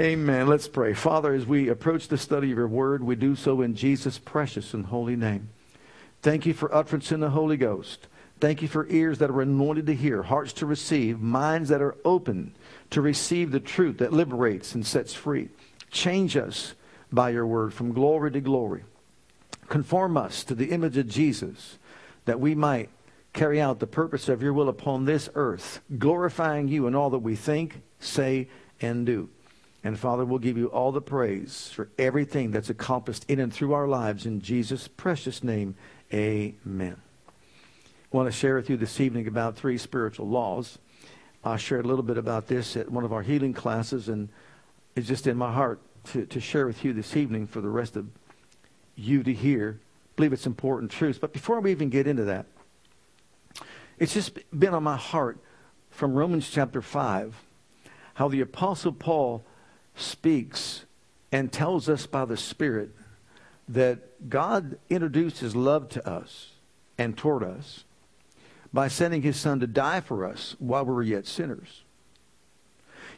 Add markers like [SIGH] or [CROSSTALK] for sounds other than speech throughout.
Amen. Let's pray. Father, as we approach the study of your word, we do so in Jesus' precious and holy name. Thank you for utterance in the Holy Ghost. Thank you for ears that are anointed to hear, hearts to receive, minds that are open to receive the truth that liberates and sets free. Change us by your word from glory to glory. Conform us to the image of Jesus that we might carry out the purpose of your will upon this earth, glorifying you in all that we think, say, and do. And Father, we'll give you all the praise for everything that's accomplished in and through our lives. In Jesus' precious name, amen. I want to share with you this evening about three spiritual laws. I shared a little bit about this at one of our healing classes, and it's just in my heart to, to share with you this evening for the rest of you to hear. I believe it's important truths. But before we even get into that, it's just been on my heart from Romans chapter 5 how the Apostle Paul speaks and tells us by the Spirit that God introduced his love to us and toward us by sending his Son to die for us while we were yet sinners.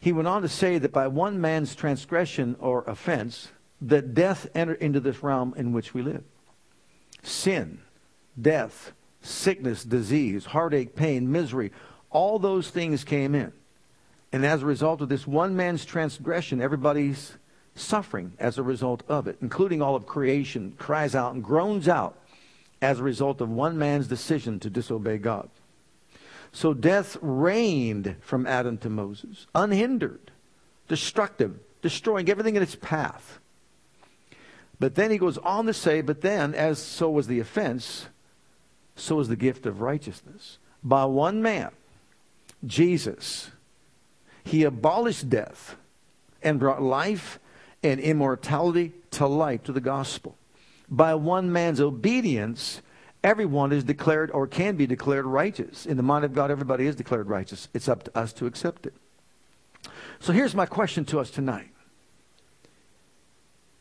He went on to say that by one man's transgression or offense, that death entered into this realm in which we live. Sin, death, sickness, disease, heartache, pain, misery, all those things came in. And as a result of this one man's transgression, everybody's suffering as a result of it, including all of creation, cries out and groans out as a result of one man's decision to disobey God. So death reigned from Adam to Moses, unhindered, destructive, destroying everything in its path. But then he goes on to say, but then, as so was the offense, so was the gift of righteousness. By one man, Jesus, he abolished death and brought life and immortality to light to the gospel. By one man's obedience, everyone is declared or can be declared righteous. In the mind of God, everybody is declared righteous. It's up to us to accept it. So here's my question to us tonight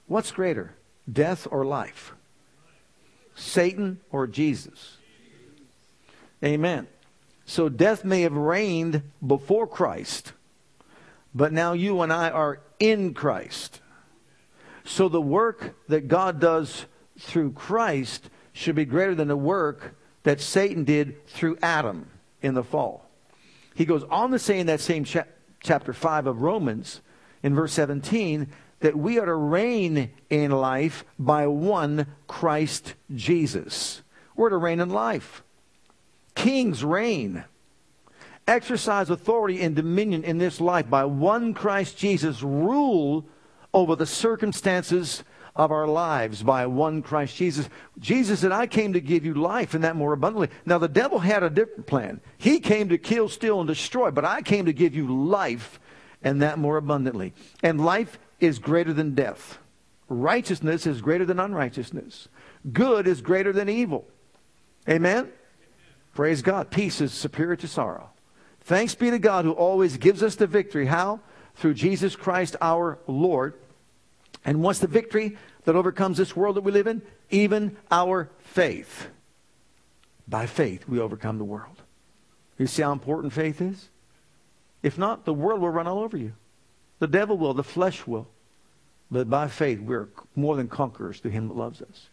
What's greater, death or life? Satan or Jesus? Amen. So death may have reigned before Christ but now you and I are in Christ. So the work that God does through Christ should be greater than the work that Satan did through Adam in the fall. He goes on to say in that same cha- chapter 5 of Romans, in verse 17, that we are to reign in life by one Christ Jesus. We're to reign in life. Kings reign exercise authority and dominion in this life by one Christ Jesus, rule over the circumstances of our lives by one Christ Jesus. Jesus said, I came to give you life and that more abundantly. Now, the devil had a different plan. He came to kill, steal, and destroy, but I came to give you life and that more abundantly. And life is greater than death. Righteousness is greater than unrighteousness. Good is greater than evil. Amen? Praise God. Peace is superior to sorrow. Thanks be to God who always gives us the victory. How? Through Jesus Christ our Lord. And what's the victory that overcomes this world that we live in? Even our faith. By faith, we overcome the world. You see how important faith is? If not, the world will run all over you. The devil will, the flesh will. But by faith, we're more than conquerors through him that loves us.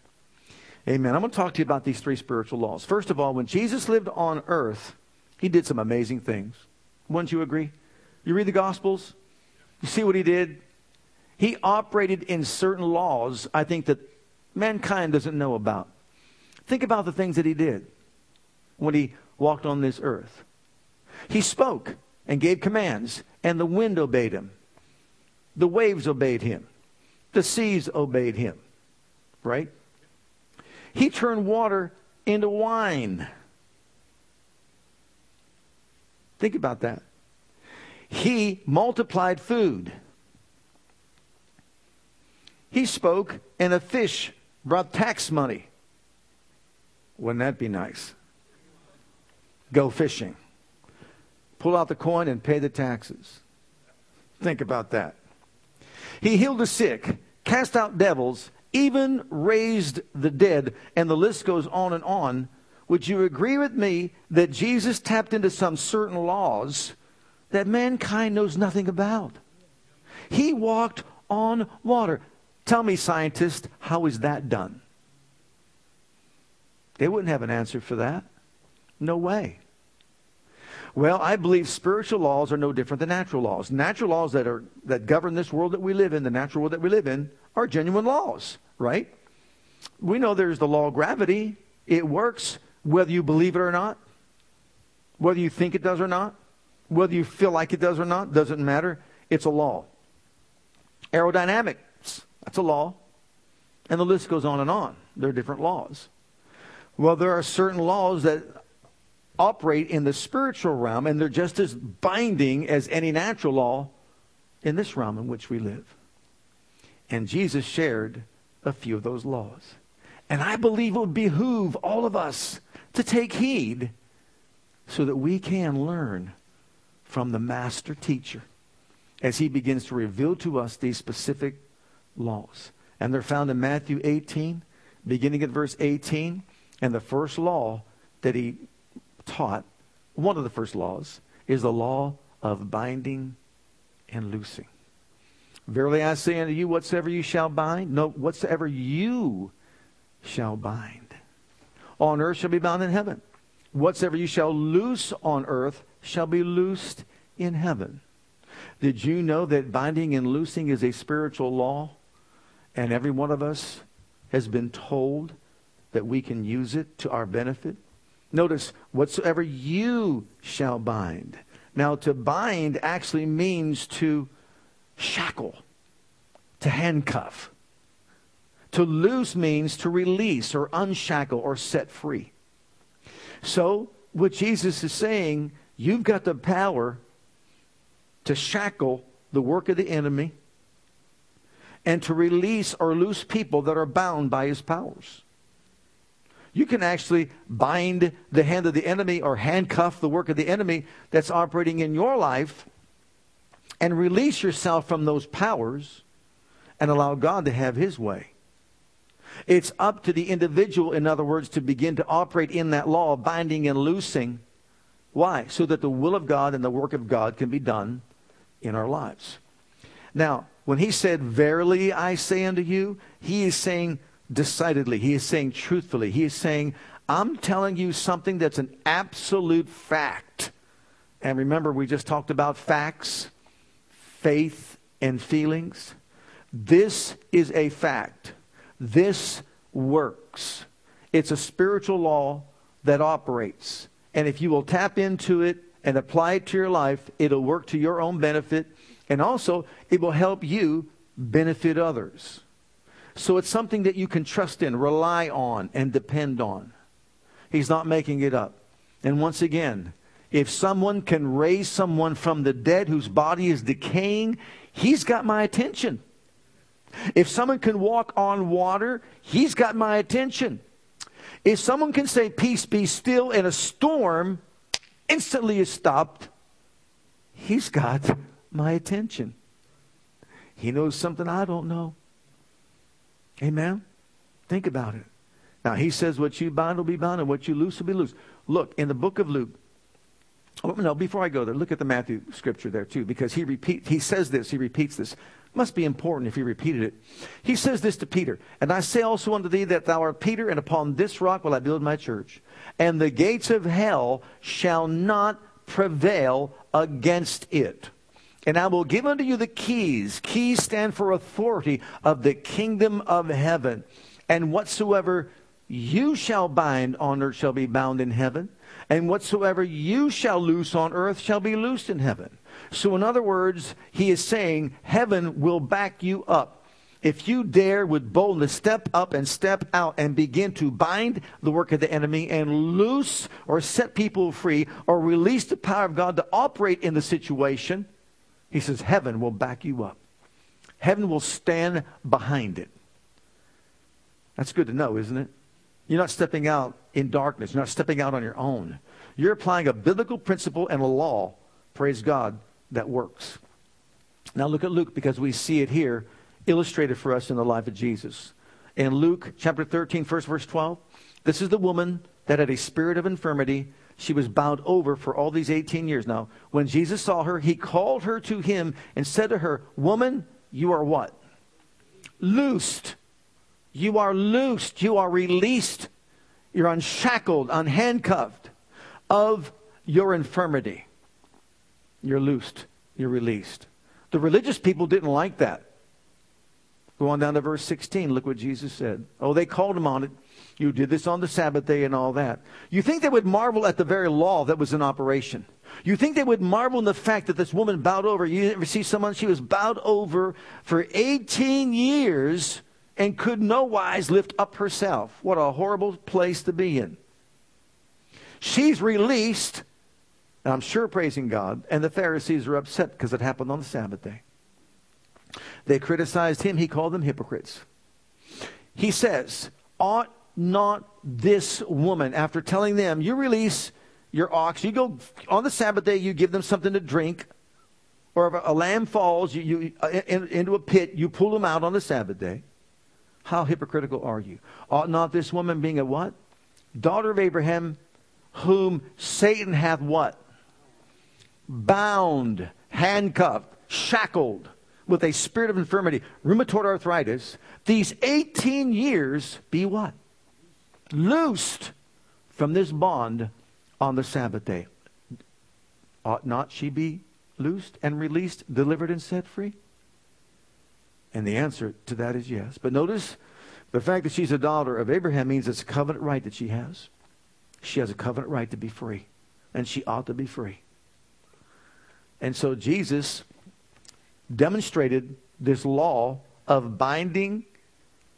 Amen. I'm going to talk to you about these three spiritual laws. First of all, when Jesus lived on earth, he did some amazing things. Wouldn't you agree? You read the Gospels, you see what he did. He operated in certain laws, I think, that mankind doesn't know about. Think about the things that he did when he walked on this earth. He spoke and gave commands, and the wind obeyed him. The waves obeyed him. The seas obeyed him. Right? He turned water into wine. Think about that. He multiplied food. He spoke, and a fish brought tax money Wouldn't that be nice? Go fishing. Pull out the coin and pay the taxes. Think about that. He healed the sick, cast out devils, even raised the dead, and the list goes on and on. Would you agree with me that Jesus tapped into some certain laws that mankind knows nothing about? He walked on water. Tell me, scientists, how is that done? They wouldn't have an answer for that. No way. Well, I believe spiritual laws are no different than natural laws. Natural laws that are that govern this world that we live in, the natural world that we live in, are genuine laws, right? We know there's the law of gravity. It works whether you believe it or not. Whether you think it does or not. Whether you feel like it does or not, doesn't matter. It's a law. Aerodynamics, that's a law. And the list goes on and on. There are different laws. Well, there are certain laws that operate in the spiritual realm, and they're just as binding as any natural law in this realm in which we live. And Jesus shared a few of those laws. And I believe it would behoove all of us to take heed so that we can learn from the master teacher as he begins to reveal to us these specific laws. And they're found in Matthew 18, beginning at verse 18. And the first law that he taught, one of the first laws, is the law of binding and loosing. Verily I say unto you, whatsoever you shall bind, no, whatsoever you shall bind on earth shall be bound in heaven. Whatsoever you shall loose on earth shall be loosed in heaven. Did you know that binding and loosing is a spiritual law? And every one of us has been told that we can use it to our benefit. Notice, whatsoever you shall bind. Now, to bind actually means to shackle, to handcuff. To loose means to release or unshackle or set free. So, what Jesus is saying, you've got the power to shackle the work of the enemy and to release or loose people that are bound by his powers. You can actually bind the hand of the enemy or handcuff the work of the enemy that's operating in your life and release yourself from those powers and allow God to have his way. It's up to the individual, in other words, to begin to operate in that law of binding and loosing. Why? So that the will of God and the work of God can be done in our lives. Now, when he said, Verily I say unto you, he is saying decidedly. He is saying truthfully. He is saying, I'm telling you something that's an absolute fact. And remember, we just talked about facts, faith, and feelings. This is a fact. This works. It's a spiritual law that operates. And if you will tap into it and apply it to your life, it'll work to your own benefit. And also, it will help you benefit others. So it's something that you can trust in, rely on, and depend on. He's not making it up. And once again, if someone can raise someone from the dead whose body is decaying, he's got my attention. If someone can walk on water, he's got my attention. If someone can say, Peace be still, in a storm instantly is stopped, he's got my attention. He knows something I don't know. Amen? Think about it. Now, he says, What you bind will be bound, and what you loose will be loose. Look, in the book of Luke, oh, no, before I go there, look at the Matthew scripture there, too, because he, repeat, he says this, he repeats this. Must be important if he repeated it. He says this to Peter, And I say also unto thee that thou art Peter, and upon this rock will I build my church. And the gates of hell shall not prevail against it. And I will give unto you the keys. Keys stand for authority of the kingdom of heaven. And whatsoever you shall bind on earth shall be bound in heaven. And whatsoever you shall loose on earth shall be loosed in heaven. So, in other words, he is saying heaven will back you up. If you dare with boldness step up and step out and begin to bind the work of the enemy and loose or set people free or release the power of God to operate in the situation, he says, Heaven will back you up. Heaven will stand behind it. That's good to know, isn't it? You're not stepping out in darkness. You're not stepping out on your own. You're applying a biblical principle and a law, praise God, that works. Now look at Luke because we see it here illustrated for us in the life of Jesus. In Luke chapter 13, first verse 12, this is the woman that had a spirit of infirmity. She was bound over for all these 18 years. Now, when Jesus saw her, he called her to him and said to her, Woman, you are what? Loosed. You are loosed. You are released. You're unshackled, unhandcuffed of your infirmity. You're loosed. You're released. The religious people didn't like that. Go on down to verse 16. Look what Jesus said. Oh, they called him on it. You did this on the Sabbath day and all that. You think they would marvel at the very law that was in operation. You think they would marvel in the fact that this woman bowed over. You ever see someone? She was bowed over for 18 years and could no wise lift up herself. What a horrible place to be in. She's released, and I'm sure praising God, and the Pharisees are upset because it happened on the Sabbath day. They criticized him. He called them hypocrites. He says, Ought not this woman, after telling them, you release your ox, you go on the Sabbath day, you give them something to drink, or if a lamb falls you, you uh, in, into a pit, you pull them out on the Sabbath day. How hypocritical are you? Ought not this woman being a what? Daughter of Abraham, whom Satan hath what? Bound, handcuffed, shackled with a spirit of infirmity, rheumatoid arthritis, these 18 years be what? Loosed from this bond on the Sabbath day. Ought not she be loosed and released, delivered and set free? And the answer to that is yes. But notice the fact that she's a daughter of Abraham means it's a covenant right that she has. She has a covenant right to be free, and she ought to be free. And so Jesus demonstrated this law of binding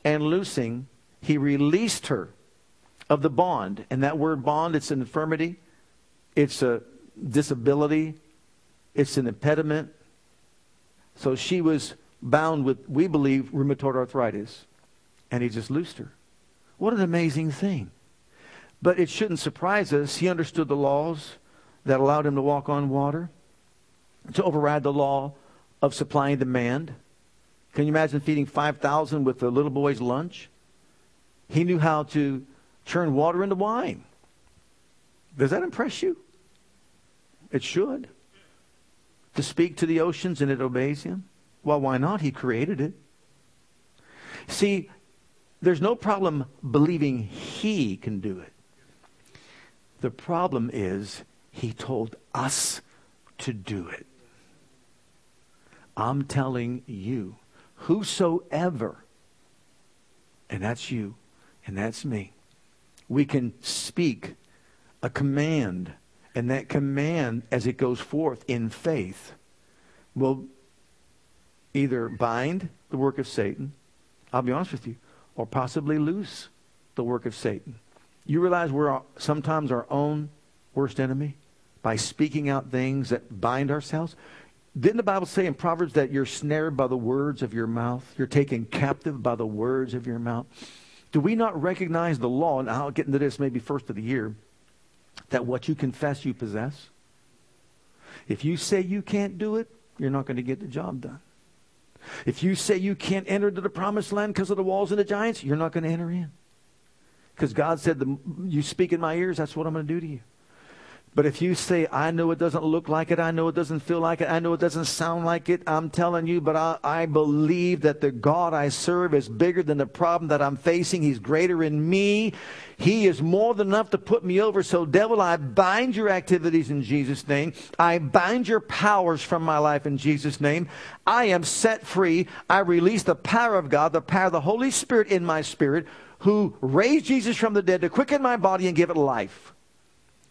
and loosing. He released her of the bond. And that word bond, it's an infirmity, it's a disability, it's an impediment. So she was bound with, we believe, rheumatoid arthritis. And he just loosed her. What an amazing thing. But it shouldn't surprise us. He understood the laws that allowed him to walk on water, to override the law of supply and demand. Can you imagine feeding 5,000 with a little boy's lunch? He knew how to turn water into wine. Does that impress you? It should. To speak to the oceans and it obeys him? Well, why not? He created it. See, there's no problem believing he can do it. The problem is he told us to do it. I'm telling you, whosoever, and that's you, and that's me, we can speak a command, and that command, as it goes forth in faith, will either bind the work of Satan, I'll be honest with you, or possibly loose the work of Satan. You realize we're sometimes our own worst enemy by speaking out things that bind ourselves? Didn't the Bible say in Proverbs that you're snared by the words of your mouth? You're taken captive by the words of your mouth? Do we not recognize the law, and I'll get into this maybe first of the year, that what you confess you possess? If you say you can't do it, you're not going to get the job done. If you say you can't enter into the promised land because of the walls and the giants, you're not going to enter in. Because God said, You speak in my ears, that's what I'm going to do to you. But if you say, I know it doesn't look like it, I know it doesn't feel like it, I know it doesn't sound like it, I'm telling you, but I, I, believe that the God I serve is bigger than the problem that I'm facing. He's greater in me. He is more than enough to put me over. So, devil, I bind your activities in Jesus' name. I bind your powers from my life in Jesus' name. I am set free. I release the power of God, the power of the Holy Spirit in my spirit, who raised Jesus from the dead to quicken my body and give it life.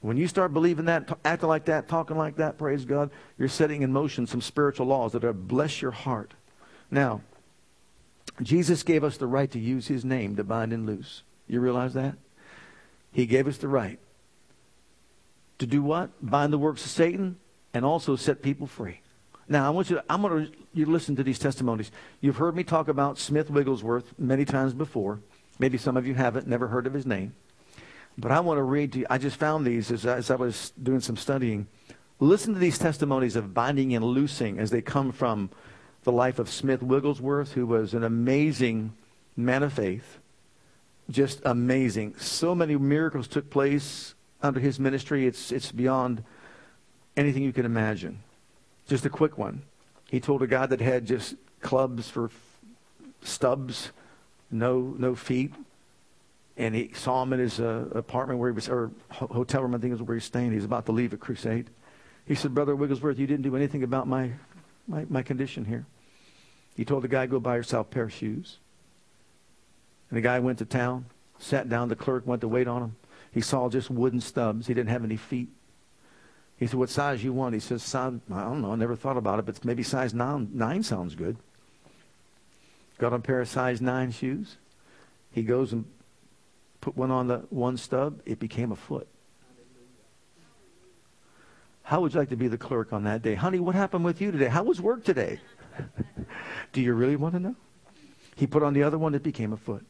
When you start believing that, acting like that, talking like that, praise God, you're setting in motion some spiritual laws that are bless your heart. Now, Jesus gave us the right to use his name to bind and loose. You realize that? He gave us the right. To do what? Bind the works of Satan and also set people free. Now, I want you to, I'm going to you listen to these testimonies. You've heard me talk about Smith Wigglesworth many times before. Maybe some of you haven't, never heard of his name. But I want to read to you. I just found these as, as I was doing some studying. Listen to these testimonies of binding and loosing as they come from the life of Smith Wigglesworth, who was an amazing man of faith. Just amazing. So many miracles took place under his ministry. It's, it's beyond anything you can imagine. Just a quick one. He told a guy that had just clubs for stubs, no, no feet, and he saw him in his uh, apartment where he was, or hotel room, I think is where he's staying. He's about to leave a crusade. He said, Brother Wigglesworth, you didn't do anything about my, my, my condition here. He told the guy, go buy yourself a pair of shoes. And the guy went to town, sat down. The clerk went to wait on him. He saw just wooden stubs. He didn't have any feet. He said, what size you want? He says, size, I don't know. I never thought about it, but maybe size nine, nine sounds good. Got a pair of size nine shoes. He goes and put one on the one stub. It became a foot. How would you like to be the clerk on that day? Honey, what happened with you today? How was work today? [LAUGHS] Do you really want to know? He put on the other one, it became a foot.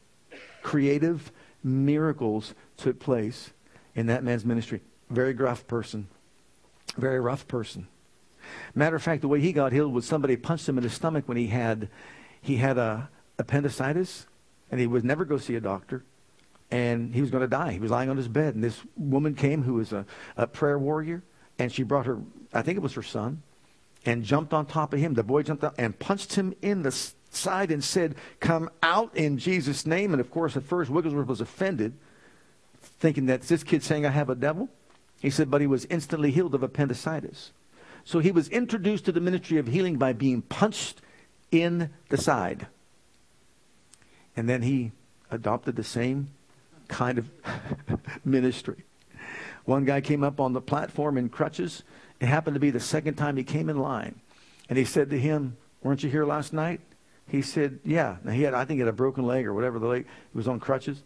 Creative miracles took place in that man's ministry. Very gruff person. Very rough person. Matter of fact, the way he got healed was somebody punched him in the stomach when he had he had a appendicitis, and he would never go see a doctor, and he was going to die. He was lying on his bed, and this woman came who was a, a prayer warrior, and she brought her, I think it was her son, and jumped on top of him. The boy jumped up and punched him in the side and said, Come out in Jesus' name. And of course, at first, Wigglesworth was offended, thinking that this kid saying, I have a devil. He said, But he was instantly healed of appendicitis. So he was introduced to the ministry of healing by being punched in the side. And then he adopted the same kind of [LAUGHS] ministry. One guy came up on the platform in crutches. It happened to be the second time he came in line. And he said to him, Weren't you here last night? He said, Yeah. Now he had, I think, he had a broken leg or whatever the leg. He was on crutches.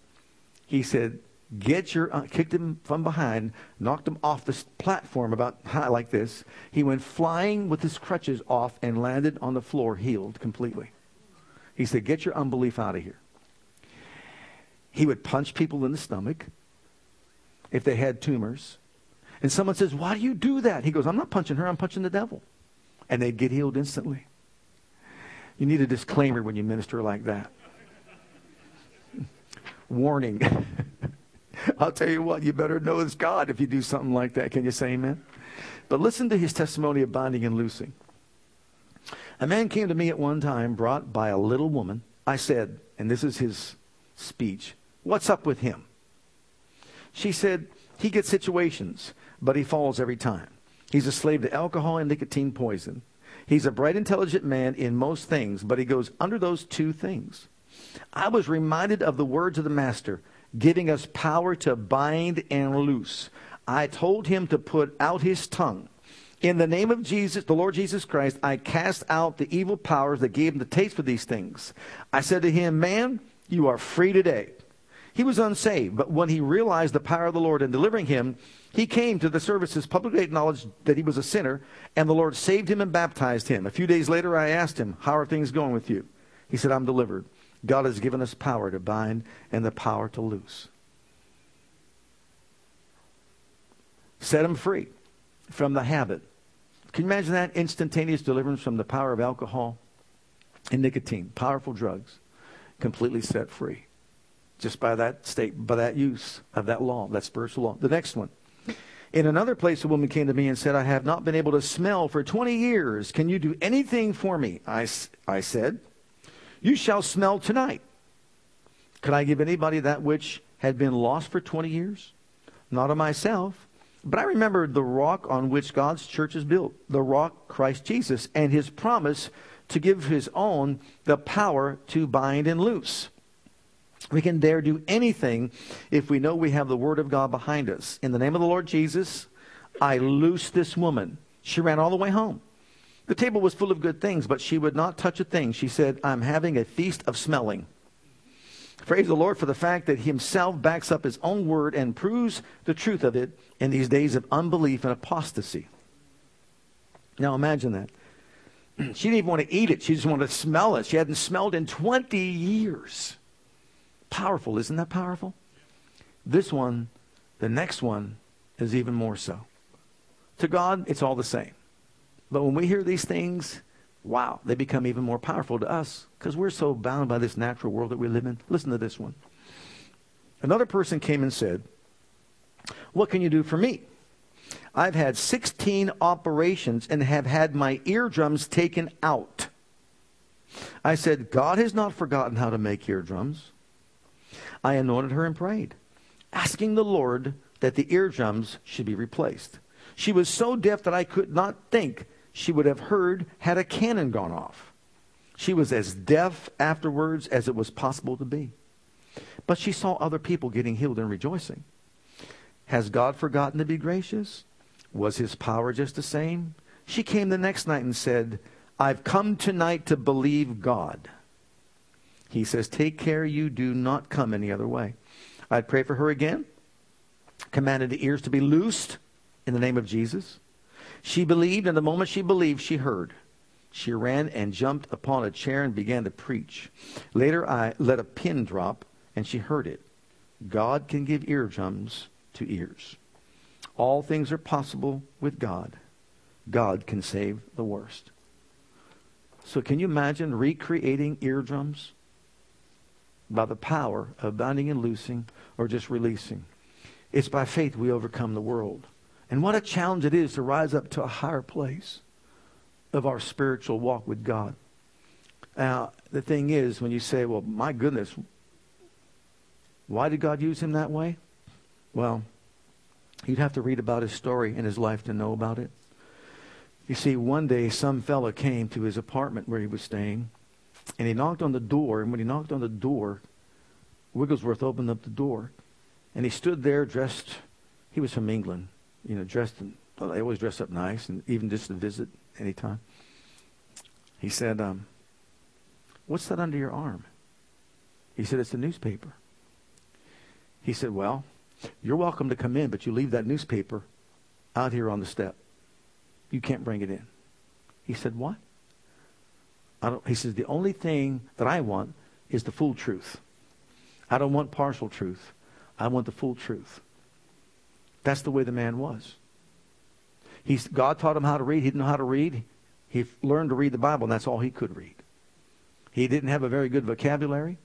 He said, Get your, uh, kicked him from behind, knocked him off the platform about [LAUGHS] high like this. He went flying with his crutches off and landed on the floor, healed completely. He said, Get your unbelief out of here. He would punch people in the stomach if they had tumors. And someone says, Why do you do that? He goes, I'm not punching her, I'm punching the devil. And they'd get healed instantly. You need a disclaimer when you minister like that. [LAUGHS] Warning. [LAUGHS] I'll tell you what, you better know it's God if you do something like that. Can you say amen? But listen to his testimony of binding and loosing. A man came to me at one time, brought by a little woman. I said, and this is his speech, What's up with him? She said, He gets situations, but he falls every time. He's a slave to alcohol and nicotine poison. He's a bright, intelligent man in most things, but he goes under those two things. I was reminded of the words of the Master, giving us power to bind and loose. I told him to put out his tongue. In the name of Jesus, the Lord Jesus Christ, I cast out the evil powers that gave him the taste for these things. I said to him, Man, you are free today. He was unsaved, but when he realized the power of the Lord in delivering him, he came to the services, publicly acknowledged that he was a sinner, and the Lord saved him and baptized him. A few days later, I asked him, How are things going with you? He said, I'm delivered. God has given us power to bind and the power to loose. Set him free from the habit. Can you imagine that? Instantaneous deliverance from the power of alcohol and nicotine, powerful drugs, completely set free just by that state, by that use of that law, that spiritual law. The next one. In another place, a woman came to me and said, I have not been able to smell for 20 years. Can you do anything for me? I, I said, You shall smell tonight. Could I give anybody that which had been lost for 20 years? Not of myself. But I remembered the rock on which God's church is built, the rock Christ Jesus, and his promise to give his own the power to bind and loose. We can dare do anything if we know we have the Word of God behind us. In the name of the Lord Jesus, I loose this woman. She ran all the way home. The table was full of good things, but she would not touch a thing. She said, I'm having a feast of smelling. Praise the Lord for the fact that He Himself backs up His own word and proves the truth of it in these days of unbelief and apostasy. Now imagine that. [CLEARS THROAT] She didn't even want to eat it, she just wanted to smell it. She hadn't smelled in 20 years powerful. Isn't that powerful? This one, the next one, is even more so. To God, it's all the same. But when we hear these things, wow, they become even more powerful to us because we're so bound by this natural world that we live in. Listen to this one. Another person came and said, What can you do for me? I've had 16 operations and have had my eardrums taken out. I said, God has not forgotten how to make eardrums. I anointed her and prayed, asking the Lord that the eardrums should be replaced. She was so deaf that I could not think she would have heard had a cannon gone off. She was as deaf afterwards as it was possible to be. But she saw other people getting healed and rejoicing. Has God forgotten to be gracious? Was his power just the same? She came the next night and said, I've come tonight to believe God. He says, Take care you do not come any other way. I'd pray for her again, commanded the ears to be loosed in the name of Jesus. She believed, and the moment she believed, she heard. She ran and jumped upon a chair and began to preach. Later, I let a pin drop, and she heard it. God can give eardrums to ears. All things are possible with God. God can save the worst. So, can you imagine recreating eardrums by the power of binding and loosing or just releasing? It's by faith we overcome the world. And what a challenge it is to rise up to a higher place of our spiritual walk with God. Now, the thing is, when you say, well, my goodness, why did God use him that way? Well, you'd have to read about his story and his life to know about it. You see, one day some fellow came to his apartment where he was staying, and he knocked on the door. And when he knocked on the door, Wigglesworth opened up the door, and he stood there dressed. He was from England, you know, dressed. In, well, they always dress up nice, and even just to visit anytime. He said, um, "What's that under your arm?" He said, "It's a newspaper." He said, "Well, you're welcome to come in, but you leave that newspaper out here on the step." You can't bring it in. He said, What? He says, The only thing that I want is the full truth. I don't want partial truth. I want the full truth. That's the way the man was. He's, God taught him how to read. He didn't know how to read. He learned to read the Bible, and that's all he could read. He didn't have a very good vocabulary.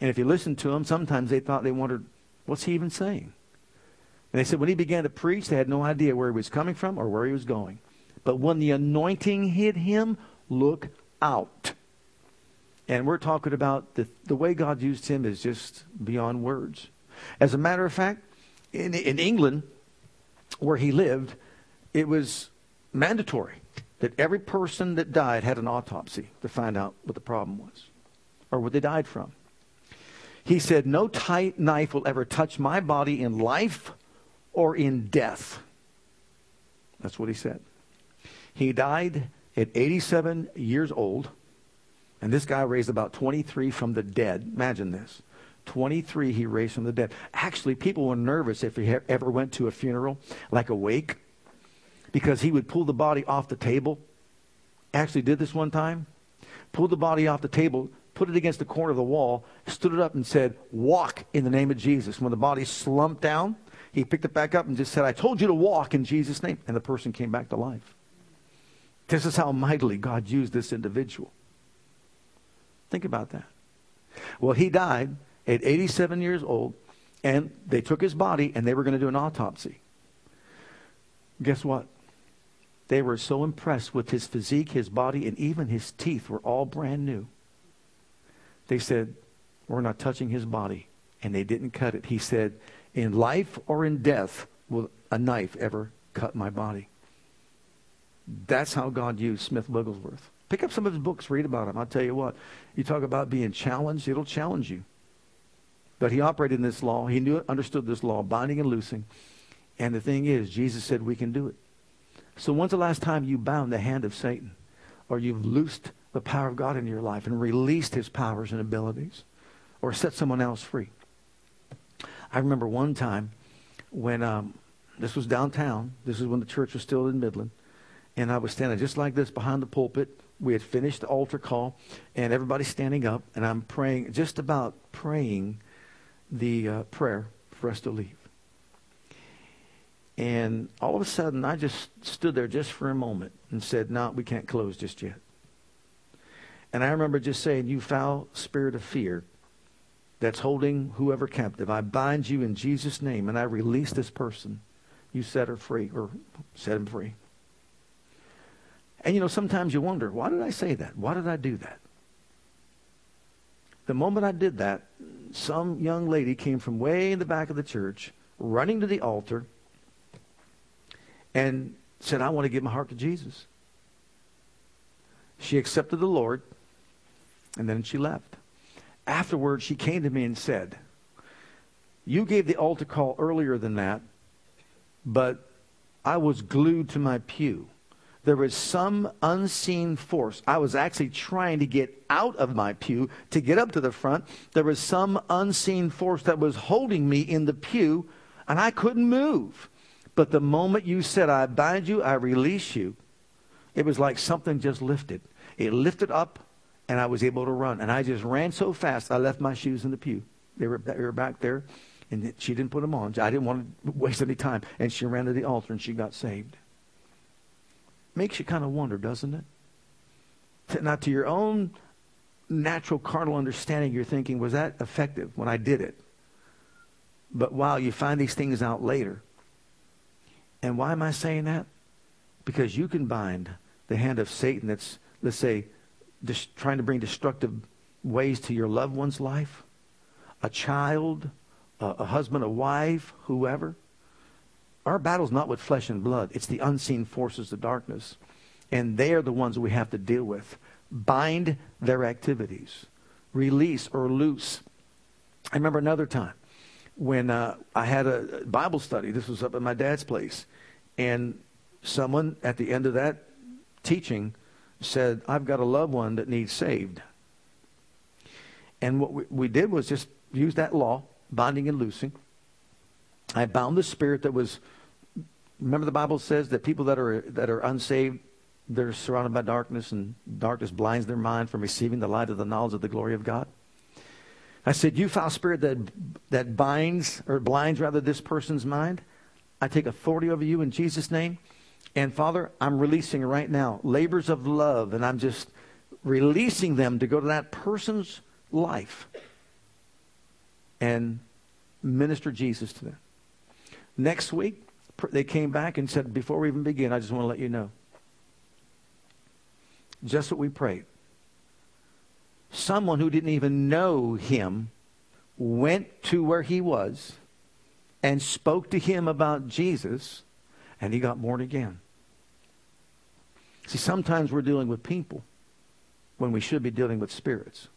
And if you listened to him, sometimes they thought they wondered, what's he even saying? And they said when he began to preach, they had no idea where he was coming from or where he was going. But when the anointing hit him, look out. And we're talking about the, the way God used him is just beyond words. As a matter of fact, in, in England, where he lived, it was mandatory that every person that died had an autopsy to find out what the problem was or what they died from. He said, No tight knife will ever touch my body in life or in death. That's what he said. He died at 87 years old, and this guy raised about 23 from the dead. Imagine this. 23 he raised from the dead. Actually, people were nervous if he ever went to a funeral, like a wake, because he would pull the body off the table. Actually, did this one time. Pulled the body off the table, put it against the corner of the wall, stood it up, and said, Walk in the name of Jesus. When the body slumped down, he picked it back up and just said, I told you to walk in Jesus' name. And the person came back to life. This is how mightily God used this individual. Think about that. Well, he died at 87 years old, and they took his body and they were going to do an autopsy. Guess what? They were so impressed with his physique, his body, and even his teeth were all brand new. They said, We're not touching his body. And they didn't cut it. He said, In life or in death will a knife ever cut my body. That's how God used Smith Wigglesworth. Pick up some of his books, read about him. I'll tell you what, you talk about being challenged, it'll challenge you. But he operated in this law. He knew, understood this law, binding and loosing. And the thing is, Jesus said we can do it. So when's the last time you bound the hand of Satan? Or you've loosed the power of God in your life and released his powers and abilities? Or set someone else free? I remember one time when um, this was downtown. This is when the church was still in Midland. And I was standing just like this behind the pulpit. We had finished the altar call, and everybody's standing up, and I'm praying, just about praying. the uh, prayer for us to leave. And all of a sudden, I just stood there just for a moment and said, No, we can't close just yet. And I remember just saying, You foul spirit of fear that's holding whoever captive, I bind you in Jesus' name and I release this person. You set her free or set him free. And you know, sometimes you wonder, why did I say that? Why did I do that? The moment I did that, some young lady came from way in the back of the church, running to the altar, and said, I want to give my heart to Jesus. She accepted the Lord, and then she left. Afterwards, she came to me and said, You gave the altar call earlier than that, but I was glued to my pew there was some unseen force. I was actually trying to get out of my pew to get up to the front. There was some unseen force that was holding me in the pew, and I couldn't move. But the moment you said, I bind you, I release you, it was like something just lifted. It lifted up, and I was able to run. And I just ran so fast, I left my shoes in the pew. They were, they were back there, and she didn't put them on. I didn't want to waste any time. And she ran to the altar, and she got saved. Makes you kind of wonder, doesn't it? Now, to your own natural carnal understanding, you're thinking, was that effective when I did it? But while you find these things out later. And why am I saying that? Because you can bind the hand of Satan that's, let's say, just trying to bring destructive ways to your loved one's life, a child, a, a husband, a wife, whoever. Our battle's not with flesh and blood, it's the unseen forces of darkness. And they are the ones we have to deal with. Bind their activities, release or loose. I remember another time when uh, I had a Bible study. This was up at my dad's place. And someone at the end of that teaching said, I've got a loved one that needs saved. And what we, we did was just use that law, binding and loosing. I bound the spirit that was. Remember, the Bible says that people that are that are unsaved, they're surrounded by darkness, and darkness blinds their mind from receiving the light of the knowledge of the glory of God. I said, "You foul spirit that that binds or blinds rather this person's mind, I take authority over you in Jesus' name, and Father, I'm releasing right now labors of love, and I'm just releasing them to go to that person's life and minister Jesus to them." Next week, they came back and said, Before we even begin, I just want to let you know. Just what we prayed. Someone who didn't even know him went to where he was and spoke to him about Jesus, and he got born again. See, sometimes we're dealing with people when we should be dealing with spirits.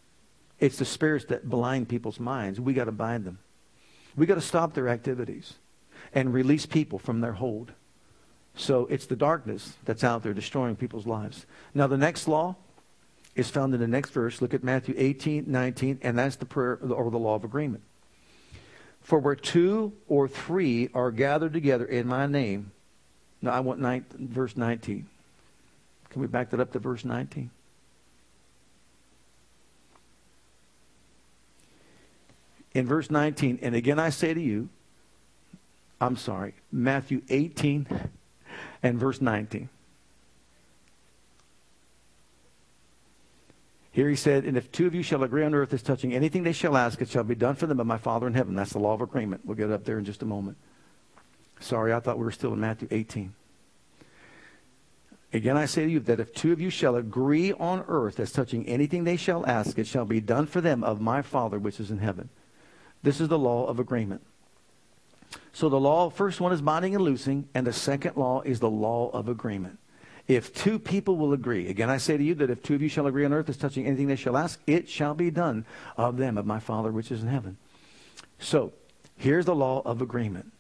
It's the spirits that blind people's minds. We got to bind them. We got to stop their activities and release people from their hold. So it's the darkness that's out there destroying people's lives. Now, the next law is found in the next verse. Look at Matthew 18, 19, and that's the prayer or the law of agreement. For where two or three are gathered together in my name. Now, I want nine, verse 19. Can we back that up to verse 19? In verse 19, and again I say to you, I'm sorry, Matthew 18 and verse 19. Here he said, And if two of you shall agree on earth as touching anything they shall ask, it shall be done for them by my Father in heaven. That's the law of agreement. We'll get up there in just a moment. Sorry, I thought we were still in Matthew 18. Again, I say to you that if two of you shall agree on earth as touching anything they shall ask, it shall be done for them of my Father which is in heaven. This is the law of agreement. So the law, first one is binding and loosing, and the second law is the law of agreement. If two people will agree, again I say to you that if two of you shall agree on earth as touching anything they shall ask, it shall be done of them, of my Father which is in heaven. So here's the law of agreement.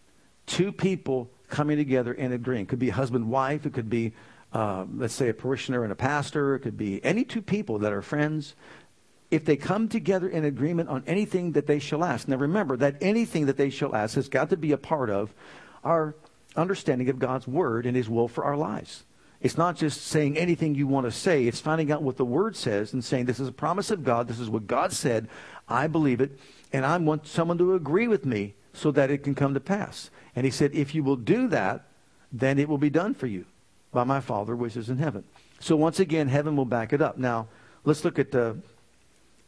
Two people coming together and agreeing. It could be husband, wife, it could be uh, let's say a parishioner and a pastor, it could be any two people that are friends if they come together in agreement on anything that they shall ask. Now remember that anything that they shall ask has got to be a part of our understanding of God's word and his will for our lives. It's not just saying anything you want to say. It's finding out what the word says and saying, this is a promise of God. This is what God said. I believe it. And I want someone to agree with me so that it can come to pass. And he said, If you will do that, then it will be done for you by my Father which is in heaven. So once again, heaven will back it up. Now, let's look at the,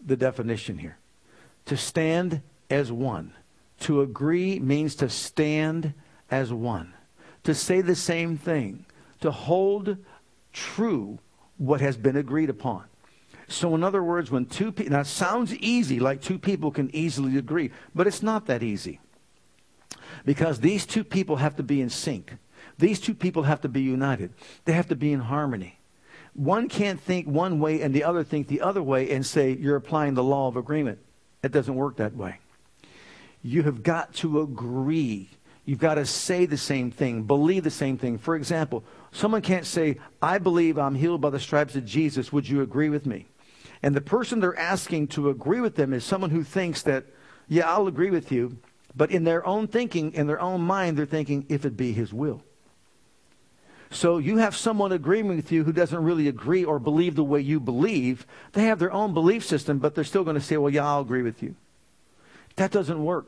the definition here. To stand as one. To agree means to stand as one. To say the same thing. To hold true what has been agreed upon. So, in other words, when two people, now sounds easy, like two people can easily agree, but it's not that easy. Because these two people have to be in sync. These two people have to be united. They have to be in harmony. One can't think one way and the other think the other way and say you're applying the law of agreement. It doesn't work that way. You have got to agree. You've got to say the same thing, believe the same thing. For example, someone can't say, I believe I'm healed by the stripes of Jesus. Would you agree with me? And the person they're asking to agree with them is someone who thinks that, yeah, I'll agree with you. But in their own thinking, in their own mind, they're thinking, if it be his will. So you have someone agreeing with you who doesn't really agree or believe the way you believe. They have their own belief system, but they're still going to say, well, yeah, I'll agree with you. That doesn't work.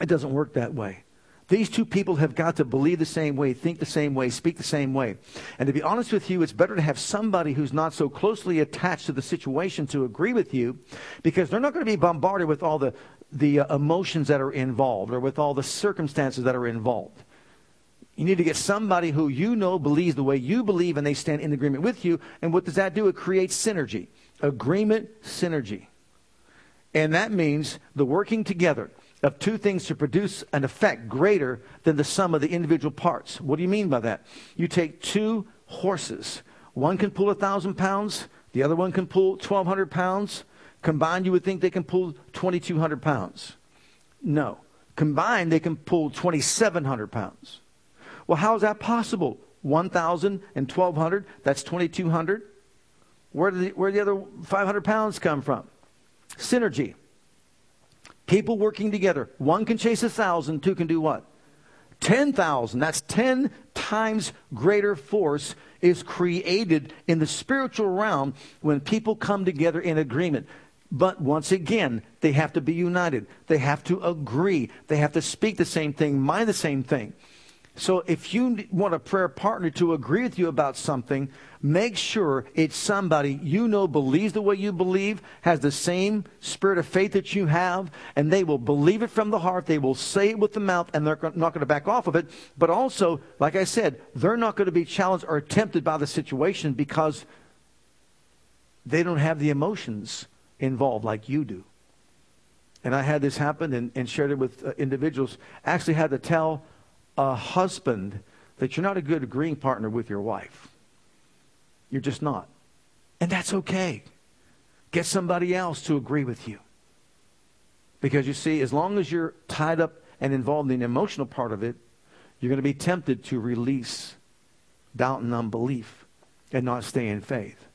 It doesn't work that way. These two people have got to believe the same way, think the same way, speak the same way. And to be honest with you, it's better to have somebody who's not so closely attached to the situation to agree with you because they're not going to be bombarded with all the, the uh, emotions that are involved or with all the circumstances that are involved. You need to get somebody who you know believes the way you believe and they stand in agreement with you. And what does that do? It creates synergy. Agreement, synergy. And that means the working together of two things to produce an effect greater than the sum of the individual parts. What do you mean by that? You take two horses. One can pull a thousand pounds. The other one can pull 1,200 pounds. Combined, you would think they can pull 2,200 pounds. No. Combined, they can pull 2,700 pounds. Well, how is that possible? 1,000 and 1,200, that's 2,200. Where did the, where did the other 500 pounds come from? Synergy. People working together. One can chase a thousand, two can do what? 10,000. That's 10 times greater force is created in the spiritual realm when people come together in agreement. But once again, they have to be united. They have to agree. They have to speak the same thing, mind the same thing. So if you want a prayer partner to agree with you about something, make sure it's somebody you know believes the way you believe, has the same spirit of faith that you have, and they will believe it from the heart. They will say it with the mouth, and they're not going to back off of it. But also, like I said, they're not going to be challenged or tempted by the situation because they don't have the emotions involved like you do. And I had this happen and, and shared it with uh, individuals. Actually, had to tell a husband that you're not a good agreeing partner with your wife. You're just not. And that's okay. Get somebody else to agree with you. Because you see, as long as you're tied up and involved in the emotional part of it, you're going to be tempted to release doubt and unbelief and not stay in faith.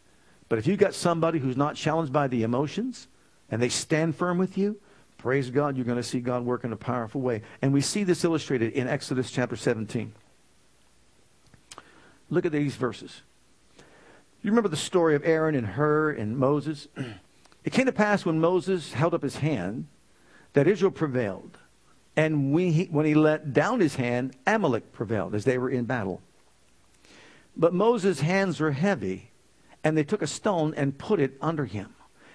But if you've got somebody who's not challenged by the emotions and they stand firm with you, Praise God, you're going to see God work in a powerful way. And we see this illustrated in Exodus chapter 17. Look at these verses. You remember the story of Aaron and Hur and Moses? [CLEARS THROAT] It came to pass when Moses held up his hand that Israel prevailed. And when he, when he let down his hand, Amalek prevailed as they were in battle. But Moses' hands were heavy, and they took a stone and put it under him.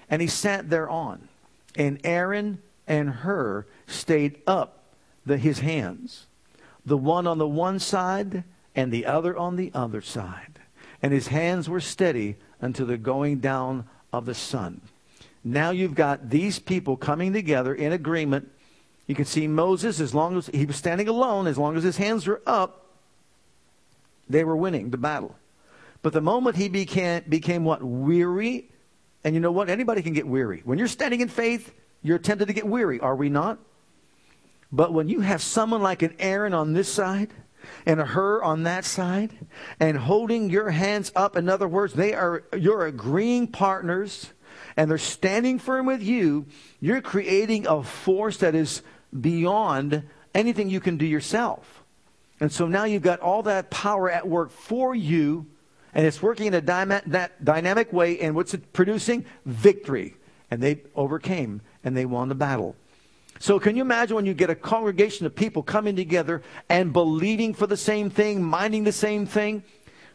And he sat thereon. And Aaron and Hur stayed up the, his hands, the one on the one side and the other on the other side. And his hands were steady until the going down of the sun. Now you've got these people coming together in agreement. You can see Moses, as long as he was standing alone, as long as his hands were up, they were winning the battle. But the moment he became, became what? Weary. And you know what? Anybody can get weary. When you're standing in faith, you're tempted to get weary, are we not? But when you have someone like an Aaron on this side and a Hur on that side and holding your hands up, in other words, they are your agreeing partners and they're standing firm with you, you're creating a force that is beyond anything you can do yourself. And so now you've got all that power at work for you, and it's working in a dynamic way. And what's it producing? Victory. And they overcame and they won the battle. So, can you imagine when you get a congregation of people coming together and believing for the same thing, minding the same thing?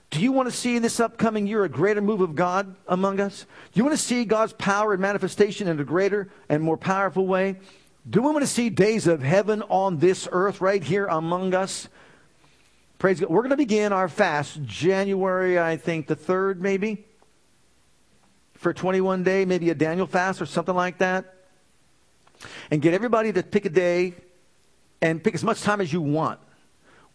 Do you want to see in this upcoming year a greater move of God among us? Do you want to see God's power and manifestation in a greater and more powerful way? Do we want to see days of heaven on this earth right here among us? Praise God. We're going to begin our fast January, I think, the 3rd, maybe, for 21 day, maybe a Daniel fast or something like that and get everybody to pick a day and pick as much time as you want.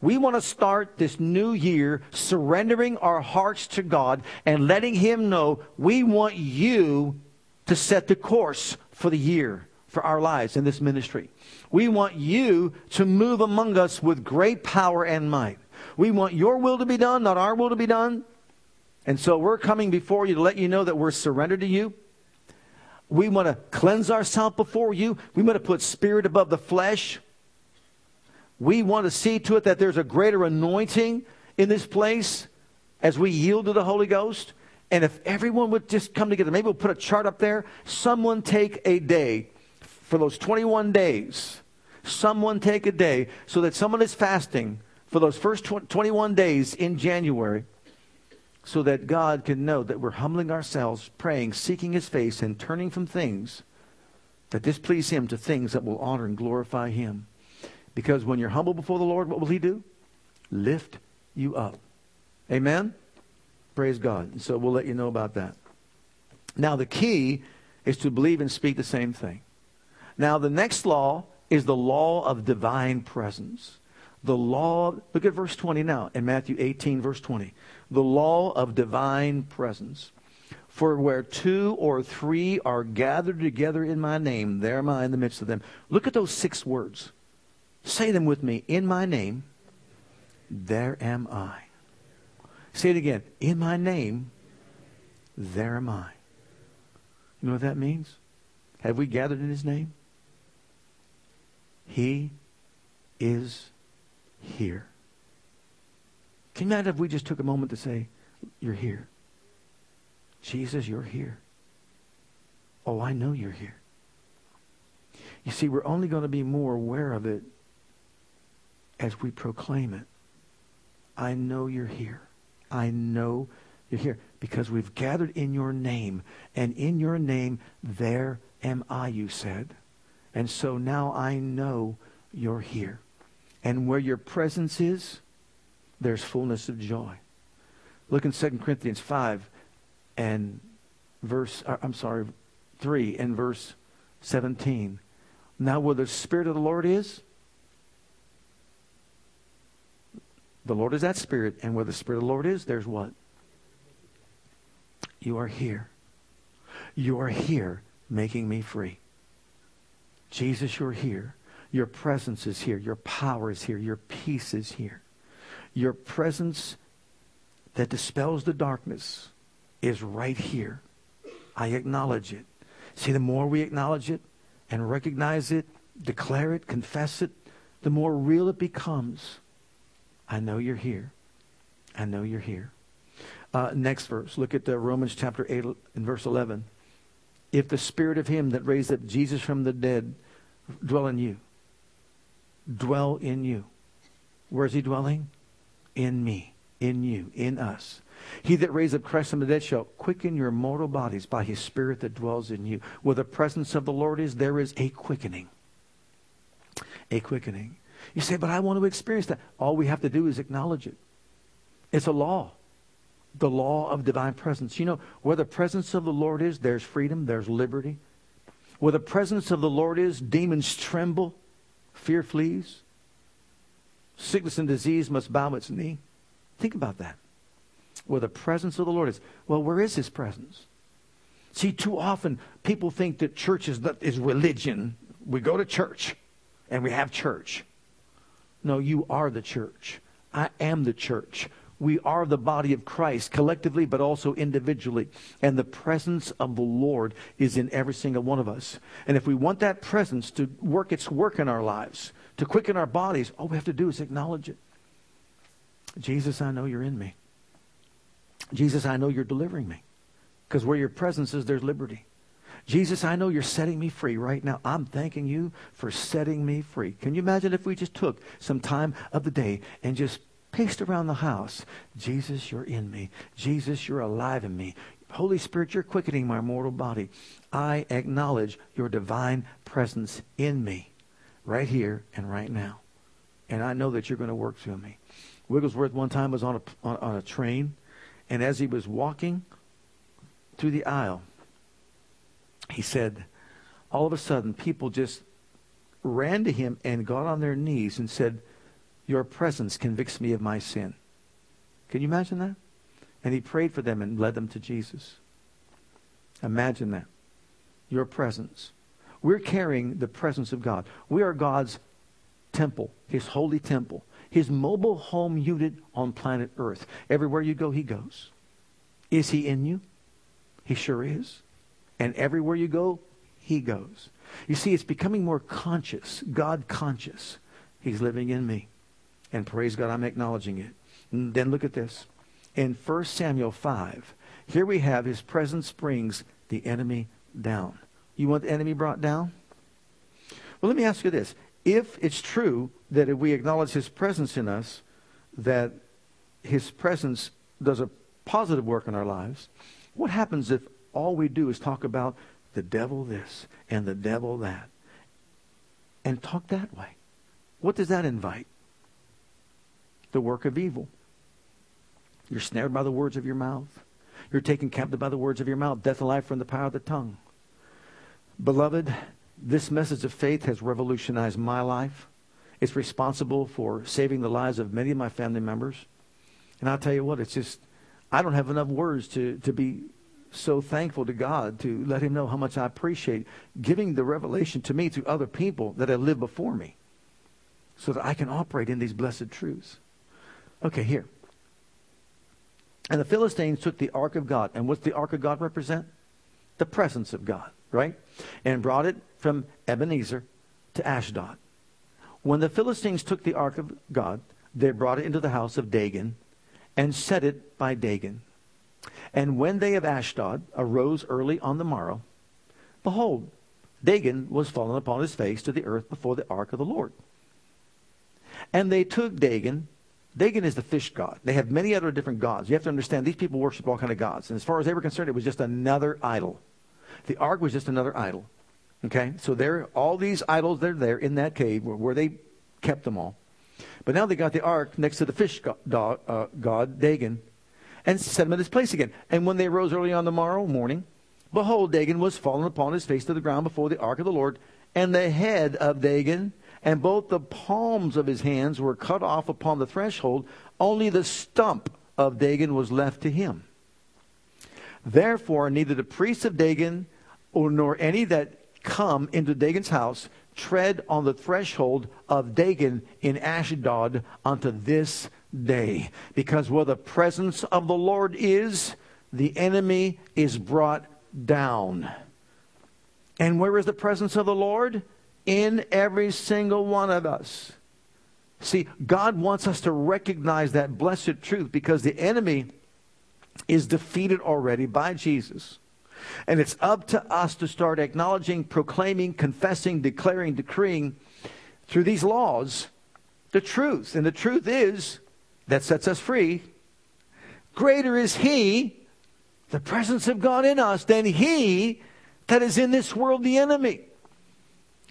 We want to start this new year surrendering our hearts to God and letting Him know we want you to set the course for the year, for our lives in this ministry. We want you to move among us with great power and might. We want your will to be done, not our will to be done. And so we're coming before you to let you know that we're surrendered to you. We want to cleanse ourselves before you. We want to put spirit above the flesh. We want to see to it that there's a greater anointing in this place as we yield to the Holy Ghost. And if everyone would just come together, maybe we'll put a chart up there. Someone take a day for those 21 days. Someone take a day so that someone is fasting for those first 21 days in January so that God can know that we're humbling ourselves, praying, seeking His face, and turning from things that displease Him to things that will honor and glorify Him. Because when you're humble before the Lord, what will He do? Lift you up. Amen? Praise God. So we'll let you know about that. Now, the key is to believe and speak the same thing. Now, the next law is the law of divine presence. The law, look at verse 20 now in Matthew 18, verse 20 the law of divine presence. For where two or three are gathered together in my name, there am I in the midst of them. Look at those six words. Say them with me. In my name, there am I. Say it again. In my name, there am I. You know what that means? Have we gathered in his name? He is here. Can you imagine if we just took a moment to say, You're here? Jesus, you're here. Oh, I know you're here. You see, we're only going to be more aware of it as we proclaim it. I know you're here. I know you're here because we've gathered in your name, and in your name, there am I, you said. And so now I know you're here. And where your presence is, there's fullness of joy. Look in 2 Corinthians 5 and verse, uh, I'm sorry, 3 and verse 17. Now, where the Spirit of the Lord is, the Lord is that Spirit, and where the Spirit of the Lord is, there's what? You are here. You are here making me free. Jesus, you're here. Your presence is here. Your power is here. Your peace is here. Your presence that dispels the darkness is right here. I acknowledge it. See, the more we acknowledge it and recognize it, declare it, confess it, the more real it becomes. I know you're here. I know you're here. Uh, next verse. Look at uh, Romans chapter 8 and verse 11. If the spirit of him that raised up Jesus from the dead dwell in you, dwell in you. Where is he dwelling? in me, in you, in us. He that raised up Christ from the dead shall quicken your mortal bodies by his Spirit that dwells in you. Where the presence of the Lord is, there is a quickening. A quickening. You say, but I want to experience that. All we have to do is acknowledge it. It's a law. The law of divine presence. You know, where the presence of the Lord is, there's freedom, there's liberty. Where the presence of the Lord is, demons tremble, fear flees. Sickness and disease must bow its knee. Think about that. Where the presence of the Lord is. Well, where is his presence? See, too often people think that church is, is religion. We go to church and we have church. No, you are the church. I am the church. We are the body of Christ collectively, but also individually. And the presence of the Lord is in every single one of us. And if we want that presence to work its work in our lives, to quicken our bodies, all we have to do is acknowledge it. Jesus, I know you're in me. Jesus, I know you're delivering me. Because where your presence is, there's liberty. Jesus, I know you're setting me free right now. I'm thanking you for setting me free. Can you imagine if we just took some time of the day and just paced around the house? Jesus, you're in me. Jesus, you're alive in me. Holy Spirit, you're quickening my mortal body. I acknowledge your divine presence in me right here and right now. And I know that you're going to work through me. Wigglesworth one time was on a, on, on a train, and as he was walking through the aisle, he said, all of a sudden, people just ran to him and got on their knees and said, Your presence convicts me of my sin. Can you imagine that? And he prayed for them and led them to Jesus. Imagine that. Your presence. We're carrying the presence of God. We are God's temple, his holy temple, his mobile home unit on planet Earth. Everywhere you go, he goes. Is he in you? He sure is. And everywhere you go, he goes. You see, it's becoming more conscious, God conscious. He's living in me. And praise God, I'm acknowledging it. And then look at this. In 1 Samuel 5, here we have his presence brings the enemy down. You want the enemy brought down? Well, let me ask you this. If it's true that if we acknowledge his presence in us, that his presence does a positive work in our lives, what happens if all we do is talk about the devil this and the devil that and talk that way? What does that invite? The work of evil. You're snared by the words of your mouth. You're taken captive by the words of your mouth. Death and life from the power of the tongue. Beloved, this message of faith has revolutionized my life. It's responsible for saving the lives of many of my family members. And I'll tell you what, it's just, I don't have enough words to, to be so thankful to God to let him know how much I appreciate giving the revelation to me to other people that have lived before me so that I can operate in these blessed truths. Okay, here. And the Philistines took the ark of God. And what's the ark of God represent? The presence of God, right? And brought it from Ebenezer to Ashdod. When the Philistines took the ark of God, they brought it into the house of Dagon and set it by Dagon. And when they of Ashdod arose early on the morrow, behold, Dagon was fallen upon his face to the earth before the ark of the Lord. And they took Dagon. Dagon is the fish god. They have many other different gods. You have to understand these people worship all kind of gods. And as far as they were concerned, it was just another idol. The ark was just another idol. Okay, so there, all these idols, they're there in that cave where, they kept them all. But now they got the ark next to the fish god, uh, god Dagon, and set him in his place again. And when they rose early on the morrow morning, behold, Dagon was fallen upon his face to the ground before the ark of the Lord, and the head of Dagon and both the palms of his hands were cut off upon the threshold. Only the stump of Dagon was left to him. Therefore, neither the priests of Dagon or nor any that come into Dagon's house tread on the threshold of Dagon in Ashdod unto this day. Because where the presence of the Lord is, the enemy is brought down. And where is the presence of the Lord? In every single one of us. See, God wants us to recognize that blessed truth because the enemy is defeated already by Jesus. And it's up to us to start acknowledging, proclaiming, confessing, declaring, decreeing through these laws the truth. And the truth is that sets us free. Greater is He, the presence of God in us, than He that is in this world, the enemy.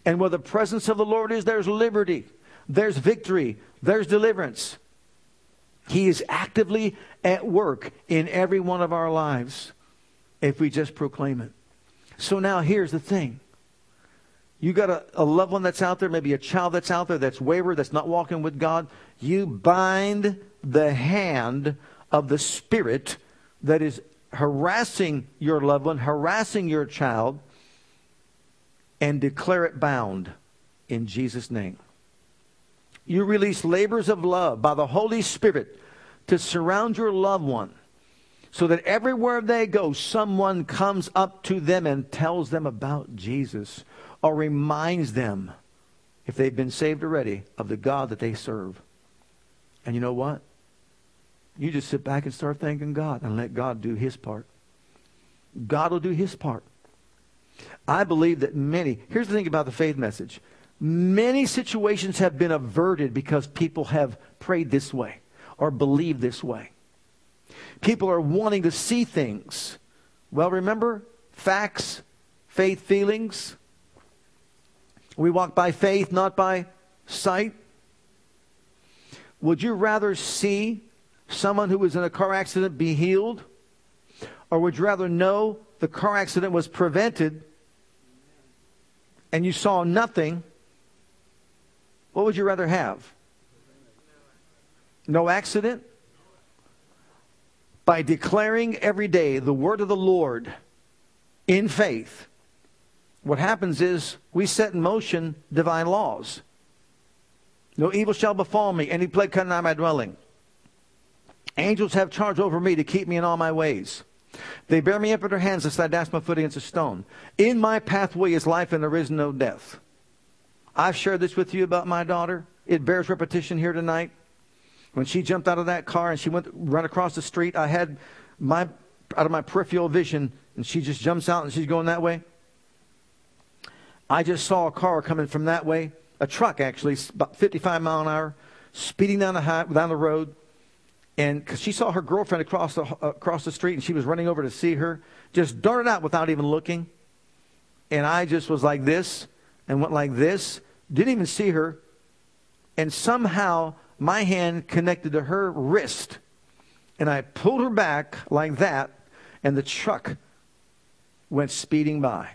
And where the presence of the Lord is, there's liberty, there's victory, there's deliverance. He is actively at work in every one of our lives if we just proclaim it. So now here's the thing. You got a, a loved one that's out there, maybe a child that's out there that's wayward, that's not walking with God. You bind the hand of the spirit that is harassing your loved one, harassing your child, and declare it bound in Jesus' name. You release labors of love by the Holy Spirit to surround your loved one so that everywhere they go, someone comes up to them and tells them about Jesus or reminds them, if they've been saved already, of the God that they serve. And you know what? You just sit back and start thanking God and let God do his part. God will do his part. I believe that many, here's the thing about the faith message many situations have been averted because people have prayed this way or believed this way. People are wanting to see things. Well, remember facts, faith, feelings. We walk by faith, not by sight. Would you rather see someone who was in a car accident be healed? Or would you rather know the car accident was prevented and you saw nothing, what would you rather have? No accident? By declaring every day the word of the Lord in faith, what happens is we set in motion divine laws. No evil shall befall me, any plague come nigh my dwelling. Angels have charge over me to keep me in all my ways. They bear me up in their hands lest I dash my foot against a stone. In my pathway is life and there is no death. I've shared this with you about my daughter. It bears repetition here tonight. When she jumped out of that car and she went run across the street, I had my out of my peripheral vision, and she just jumps out and she's going that way. I just saw a car coming from that way, a truck actually, about 55 mile an hour, speeding down the high, down the road and because she saw her girlfriend across the uh, across the street and she was running over to see her, just darted out without even looking. And I just was like this and went like this, didn't even see her, and somehow my hand connected to her wrist, and I pulled her back like that, and the truck went speeding by.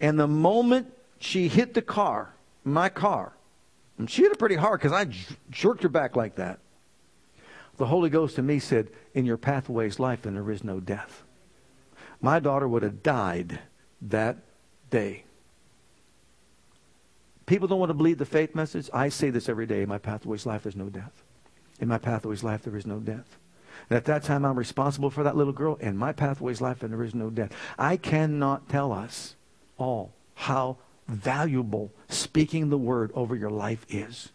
And the moment she hit the car, my car, and she hit it pretty hard because I jerked her back like that the Holy Ghost in me said, In your pathway is life and there is no death. My daughter would have died that day. People don't want to believe the faith message. I say this every day. In my pathway is life, there's no death. In my pathway's life, there is no death. And at that time, I'm responsible for that little girl. In my pathway's life, and there is no death. I cannot tell us all how valuable speaking the word over your life is.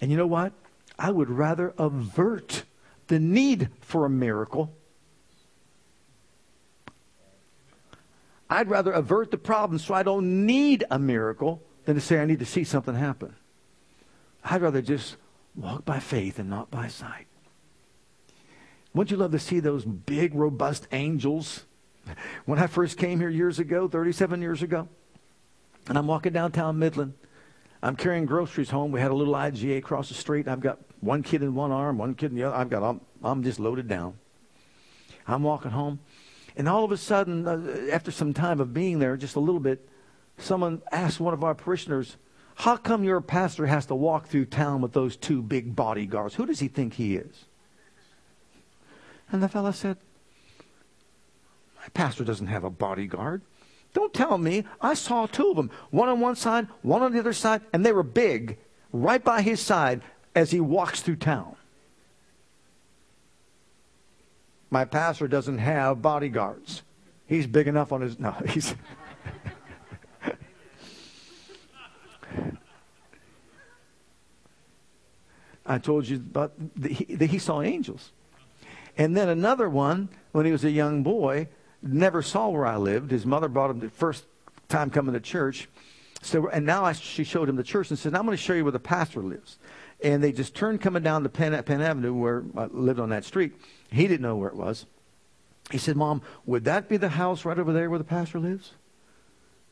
And you know what? I would rather avert the need for a miracle. I'd rather avert the problem so I don't need a miracle than to say I need to see something happen. I'd rather just walk by faith and not by sight. Wouldn't you love to see those big, robust angels? When I first came here years ago, 37 years ago, and I'm walking downtown Midland, I'm carrying groceries home. We had a little IGA across the street. I've got one kid in one arm, one kid in the other. I've got, I'm, I'm just loaded down. I'm walking home. And all of a sudden, uh, after some time of being there, just a little bit, someone asked one of our parishioners, How come your pastor has to walk through town with those two big bodyguards? Who does he think he is? And the fellow said, My pastor doesn't have a bodyguard. Don't tell me. I saw two of them, one on one side, one on the other side, and they were big, right by his side as he walks through town. My pastor doesn't have bodyguards. He's big enough on his. No, [LAUGHS] he's. I told you about the, he, he saw angels. And then another one, when he was a young boy, never saw where I lived. His mother brought him the first time coming to church. So, and now I, she showed him the church and said, I'm going to show you where the pastor lives. And they just turned coming down to Penn, Penn Avenue where I lived on that street. He didn't know where it was. He said, Mom, would that be the house right over there where the pastor lives?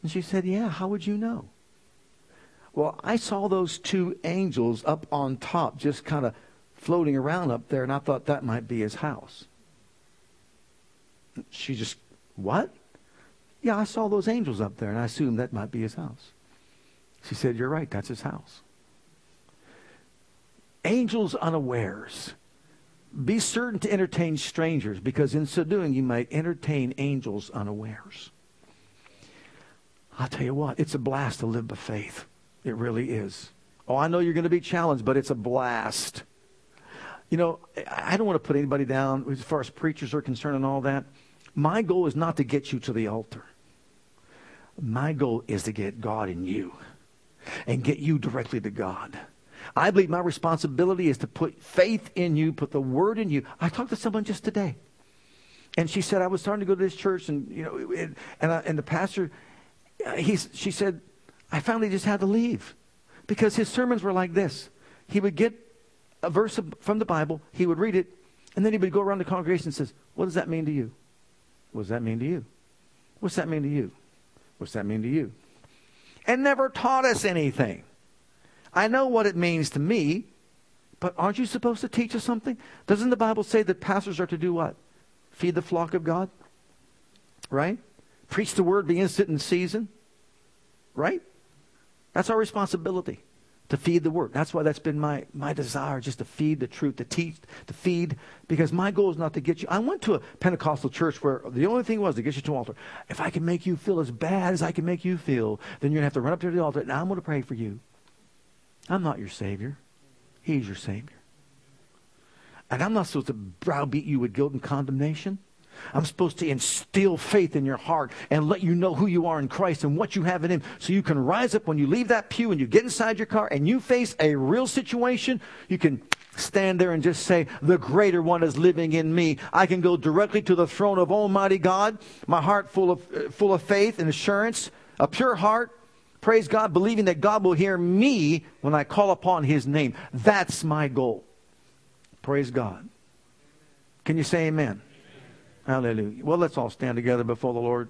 And she said, Yeah, how would you know? Well, I saw those two angels up on top, just kind of floating around up there, and I thought that might be his house. She just, what? Yeah, I saw those angels up there, and I assumed that might be his house. She said, You're right, that's his house. Angels unawares. Be certain to entertain strangers, because in so doing, you might entertain angels unawares. I'll tell you what, it's a blast to live by faith. It really is. Oh, I know you're going to be challenged, but it's a blast. You know, I don't want to put anybody down as far as preachers are concerned and all that. My goal is not to get you to the altar. My goal is to get God in you and get you directly to God. I believe my responsibility is to put faith in you, put the word in you. I talked to someone just today. And she said, I was starting to go to this church, and you know, and and, I, and the pastor, uh, he's, she said, I finally just had to leave because his sermons were like this. He would get a verse from the Bible, he would read it, and then he would go around the congregation and says, "What does that mean to you? What does that mean to you? What's that mean to you? What's that mean to you?" And never taught us anything. I know what it means to me, but aren't you supposed to teach us something? Doesn't the Bible say that pastors are to do what? Feed the flock of God? Right? Preach the word, be instant in season? Right? That's our responsibility to feed the word. That's why that's been my, my desire, just to feed the truth, to teach, to feed, because my goal is not to get you. I went to a Pentecostal church where the only thing was to get you to altar. If I can make you feel as bad as I can make you feel, then you're going to have to run up to the altar, and I'm going to pray for you. I'm not your Savior. He's your Savior. And I'm not supposed to browbeat you with guilt and condemnation. I'm supposed to instill faith in your heart and let you know who you are in Christ and what you have in Him so you can rise up when you leave that pew and you get inside your car and you face a real situation. You can stand there and just say, The greater one is living in me. I can go directly to the throne of Almighty God, my heart full of, uh, full of faith and assurance, a pure heart. Praise God, believing that God will hear me when I call upon His name. That's my goal. Praise God. Can you say amen? Hallelujah. Well, let's all stand together before the Lord.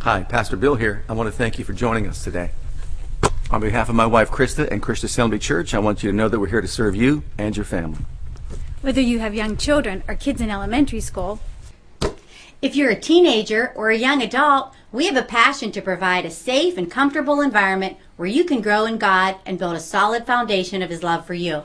Hi, Pastor Bill here. I want to thank you for joining us today. On behalf of my wife Krista and Christian Assembly Church, I want you to know that we're here to serve you and your family. Whether you have young children or kids in elementary school, if you're a teenager or a young adult, we have a passion to provide a safe and comfortable environment where you can grow in God and build a solid foundation of His love for you.